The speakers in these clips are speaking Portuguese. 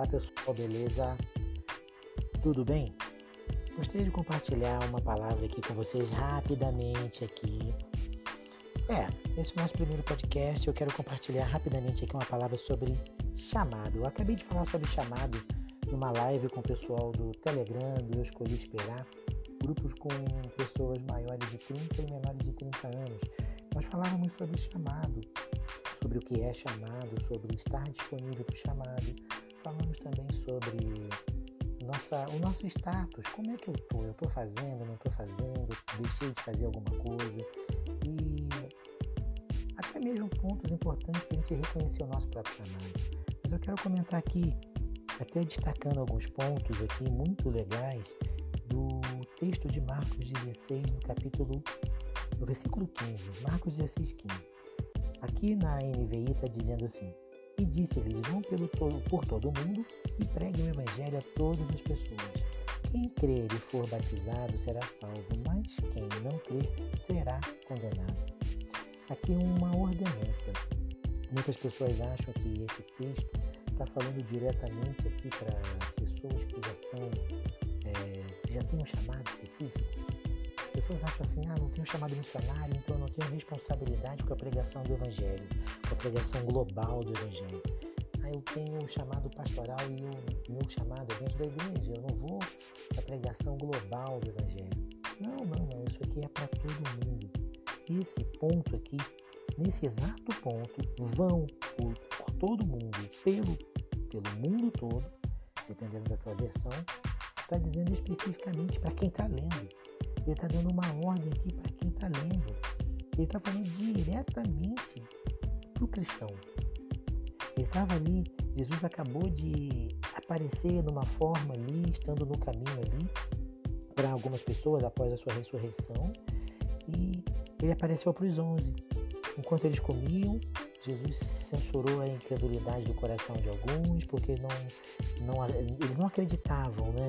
Olá pessoal, beleza? Tudo bem? Gostaria de compartilhar uma palavra aqui com vocês rapidamente aqui. É, esse o nosso primeiro podcast. Eu quero compartilhar rapidamente aqui uma palavra sobre chamado. Eu acabei de falar sobre chamado numa live com o pessoal do Telegram, do Eu Escolhi Esperar, grupos com pessoas maiores de 30 e menores de 30 anos. Nós falávamos sobre chamado, sobre o que é chamado, sobre estar disponível para o chamado. Falamos também sobre nossa, o nosso status, como é que eu estou? Eu estou fazendo, não estou fazendo, deixei de fazer alguma coisa. E até mesmo pontos importantes para a gente reconhecer o nosso próprio chamado. Mas eu quero comentar aqui, até destacando alguns pontos aqui muito legais do texto de Marcos 16, no capítulo, no versículo 15, Marcos 16, 15. Aqui na NVI está dizendo assim: E disse-lhes: Vão pelo todo, por todo o mundo e preguem o Evangelho a todas as pessoas. Quem crer e for batizado será salvo, mas quem não crer será condenado. Aqui uma ordenança. Muitas pessoas acham que esse texto está falando diretamente aqui para pessoas que já são, é, já têm um chamado específico pessoas acham assim, ah, não tenho chamado missionário, então eu não tenho responsabilidade com a pregação do Evangelho, com a pregação global do Evangelho. Ah, eu tenho um chamado pastoral e o meu chamado é dentro da igreja, eu não vou para a pregação global do Evangelho. Não, não, não, isso aqui é para todo mundo. Esse ponto aqui, nesse exato ponto, vão por, por todo mundo, pelo, pelo mundo todo, dependendo da tua versão, está dizendo especificamente para quem está lendo. Ele está dando uma ordem aqui para quem está lendo. Ele está falando diretamente para o cristão. Ele estava ali, Jesus acabou de aparecer numa forma ali, estando no caminho ali, para algumas pessoas após a sua ressurreição. E ele apareceu para os onze. Enquanto eles comiam, Jesus censurou a incredulidade do coração de alguns, porque não, não, eles não acreditavam né,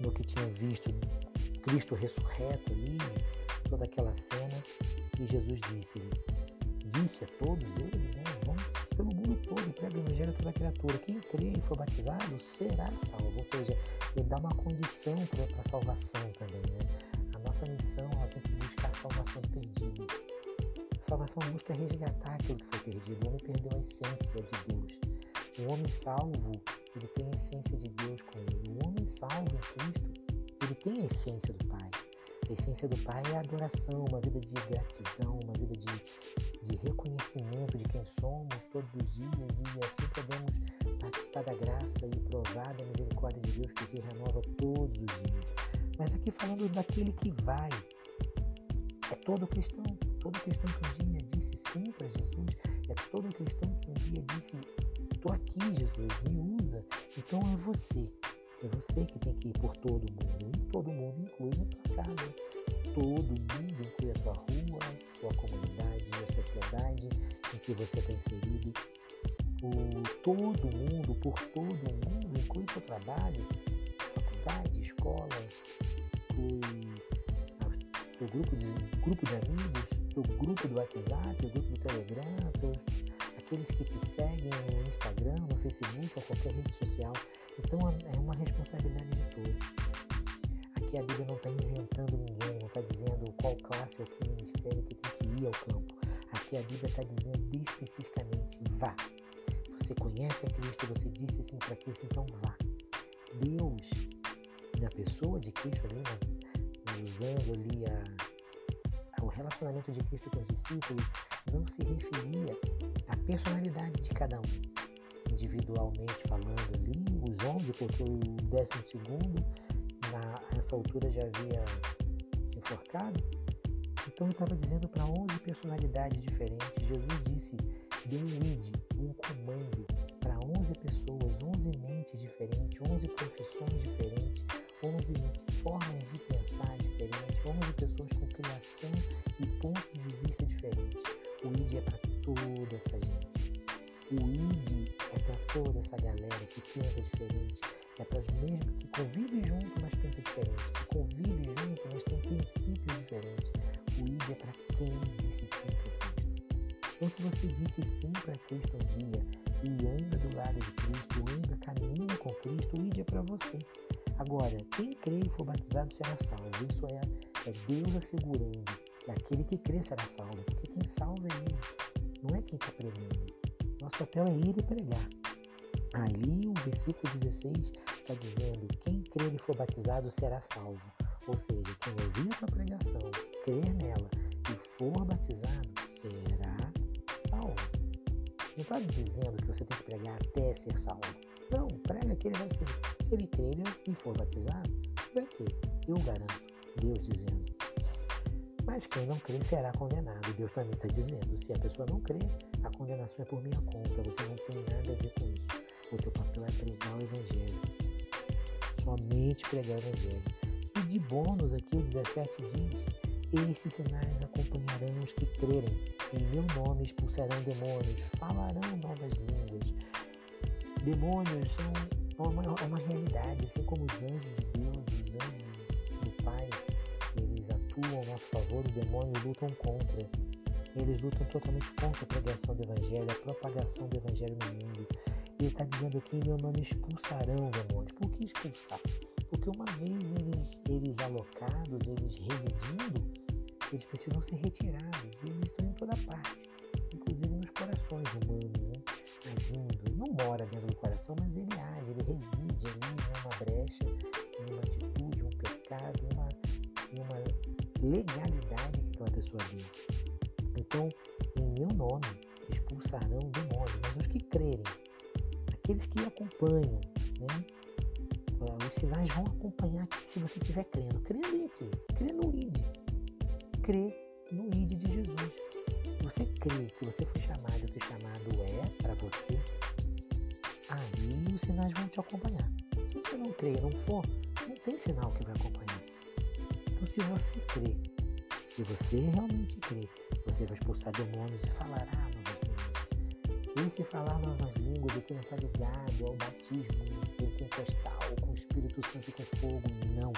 no que tinham visto Cristo ressurreto ali, toda aquela cena, e Jesus disse, disse a todos eles, né, vão pelo mundo todo, prega o evangelho a toda criatura. Quem crê e for batizado será salvo. Ou seja, ele dá uma condição para a salvação também. Né? A nossa missão ela tem que buscar a salvação do perdido. A salvação busca resgatar aquilo que foi perdido. O homem perdeu a essência de Deus. O homem salvo, ele tem a essência de Deus com ele. O homem salvo em Cristo, ele tem a essência do Pai. A essência do Pai é a adoração, uma vida de gratidão, uma vida de, de reconhecimento de quem somos todos os dias e assim podemos participar da graça e provar da misericórdia de Deus que se renova todos os dias. Mas aqui falando daquele que vai, é todo cristão, todo cristão que um dia disse sim para Jesus, é todo cristão que um dia disse, estou aqui Jesus, me usa. Então é você, é você que tem que ir por todo mundo. E todo mundo inclui a tua casa. Todo mundo inclui a tua rua, a tua comunidade, a sociedade em que você está inserido. O todo mundo, por todo mundo, inclui o teu trabalho, faculdade, escola, inclui o teu grupo de, grupo de amigos, teu grupo do WhatsApp, o grupo do Telegram, teus, aqueles que te seguem no Instagram, no Facebook ou qualquer rede social. Então é uma responsabilidade de todos. Aqui a Bíblia não está isentando ninguém, não está dizendo qual classe ou que ministério que tem que ir ao campo. Aqui a Bíblia está dizendo especificamente: vá. Você conhece a Cristo, você disse sim para Cristo, então vá. Deus, na pessoa de Cristo ali, né, usando ali a, a, o relacionamento de Cristo com os discípulos, não se referia à personalidade de cada um, individualmente falando ali, os 11, porque o décimo segundo, na, nessa altura, já havia se enforcado. Então ele estava dizendo para 11 personalidades diferentes. Jesus disse, deu um id, um comando para 11 pessoas, 11 mentes diferentes, 11 profissões pensa diferente. É os mesmos que convivem junto, mas pensam diferente. Que convivem junto, mas têm princípios diferentes. O id é para quem disse sim para Cristo. Então, se você disse sim para Cristo um dia e anda do lado de Cristo, anda, caminha com Cristo, o ide é para você. Agora, quem crê e for batizado será salvo. Isso é, é Deus assegurando que aquele que crê será salvo, porque quem salva é Ele, não é quem está pregando. Nosso papel é ir e pregar. Ali o versículo 16 está dizendo: quem crer e for batizado será salvo. Ou seja, quem ouvir a tua pregação, crer nela e for batizado será salvo. Não está dizendo que você tem que pregar até ser salvo. Não, prega que ele vai ser. Se ele crer e for batizado, vai ser. Eu garanto. Deus dizendo. Mas quem não crê será condenado. Deus também está dizendo. Se a pessoa não crê, a condenação é por minha conta. Você não tem nada a ver com isso. O teu papel é pregar o Evangelho. Somente pregar o Evangelho. E de bônus aqui o 17 diz: Estes sinais acompanharão os que crerem. Em meu nome expulsarão demônios, falarão novas línguas. Demônios são uma, uma realidade, assim como os anjos de Deus, os anjos do Pai, eles atuam a nosso favor, os demônios lutam contra. Eles lutam totalmente contra a pregação do Evangelho, a propagação do Evangelho no mundo. Ele está dizendo aqui, meu nome expulsarão demônios. Por que expulsar? Porque uma vez eles, eles alocados, eles residindo, eles precisam ser retirados. E eles estão em toda parte, inclusive nos corações humanos, né? agindo. Ele não mora dentro do coração, mas ele age, ele reside ali numa brecha, numa atitude, um pecado, uma, uma legalidade que aquela pessoa vive. Então, em meu nome expulsarão demônios, mas os que crerem aqueles que acompanham, né? Os sinais vão acompanhar se você estiver crendo. Crendo em quê? Crê no ID. Crê no ID de Jesus. Se você crê que você foi chamado, que o chamado é para você, aí os sinais vão te acompanhar. Se você não crê, não for, não tem sinal que vai acompanhar. Então, se você crê, se você realmente crê, você vai expulsar demônios e falará esse falar novas línguas aqui não está ligado ao batismo pentecostal, com o Espírito Santo e com fogo, não.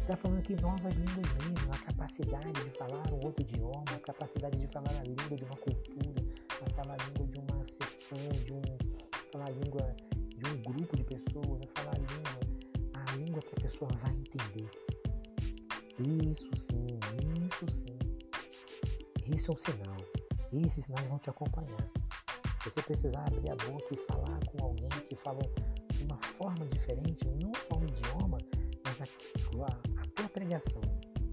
Está falando aqui novas línguas mesmo, a capacidade de falar um outro idioma, a capacidade de falar a língua de uma cultura, a falar a língua de uma sessão, de um, falar a língua de um grupo de pessoas, a falar a língua, a língua que a pessoa vai entender. Isso sim, isso sim. Isso é um sinal. E esses sinais vão te acompanhar. Você precisar abrir a boca e falar com alguém que fala de uma forma diferente, não só um idioma, mas a, a, a tua pregação,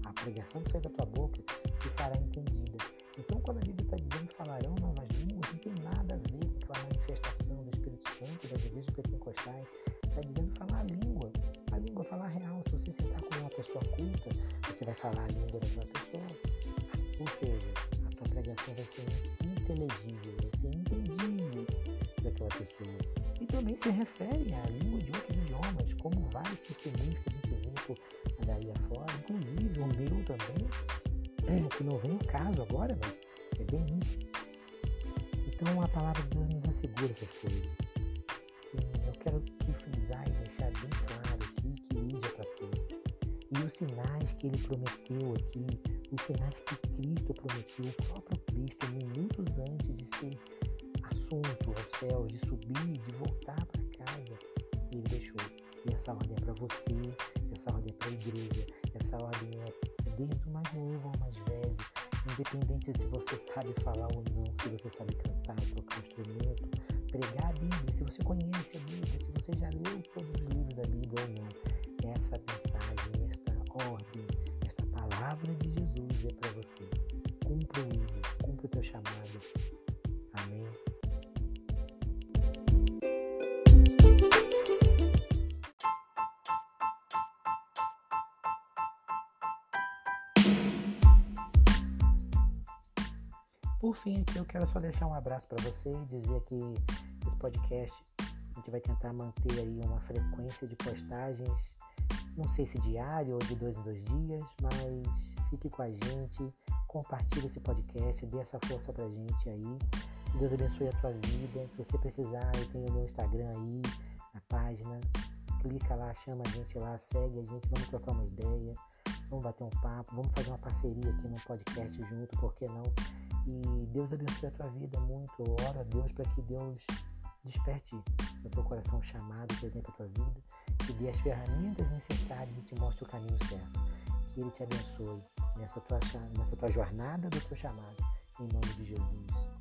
a pregação que sai da tua boca se fará entendida. Então, quando a Bíblia está dizendo falarão novas línguas, não tem nada a ver com aquela manifestação do Espírito Santo das igrejas pentecostais. Está dizendo falar a língua, a língua falar real. Se você sentar com uma pessoa culta, você vai falar a língua daquela pessoa. Ou seja, pregação vai ser inteligível, vai ser entendível daquela pessoa. E também se refere à língua de outros idiomas, como vários testemunhos que a gente vê por daí afora, inclusive o meu também, que não vem o caso agora, mas é bem isso. Então a palavra de Deus nos assegura essas coisas. E eu quero que frisar e deixar bem claro aqui que o é para todos. E os sinais que ele prometeu aqui os sinais que Cristo prometeu, o próprio Cristo, minutos antes de ser assunto aos céus, de subir, de voltar para casa, ele deixou. E essa ordem é para você, essa ordem é para a igreja, essa ordem é desde o mais novo ao mais velho, independente se você sabe falar ou não, se você sabe cantar, tocar um instrumento, pregar a Bíblia, se você conhece Por fim, aqui eu quero só deixar um abraço para você e dizer que esse podcast a gente vai tentar manter aí uma frequência de postagens, não sei se diário ou de dois em dois dias, mas fique com a gente, compartilhe esse podcast, dê essa força pra gente aí. Deus abençoe a tua vida. Se você precisar, eu tenho o meu Instagram aí, na página. Clica lá, chama a gente lá, segue a gente, vamos trocar uma ideia, vamos bater um papo, vamos fazer uma parceria aqui no podcast junto, por que não? E Deus abençoe a tua vida muito. Ora a Deus para que Deus desperte no teu coração o chamado que Ele tem para tua vida, que dê as ferramentas necessárias e te mostre o caminho certo. Que Ele te abençoe nessa tua, nessa tua jornada do teu chamado. Em nome de Jesus.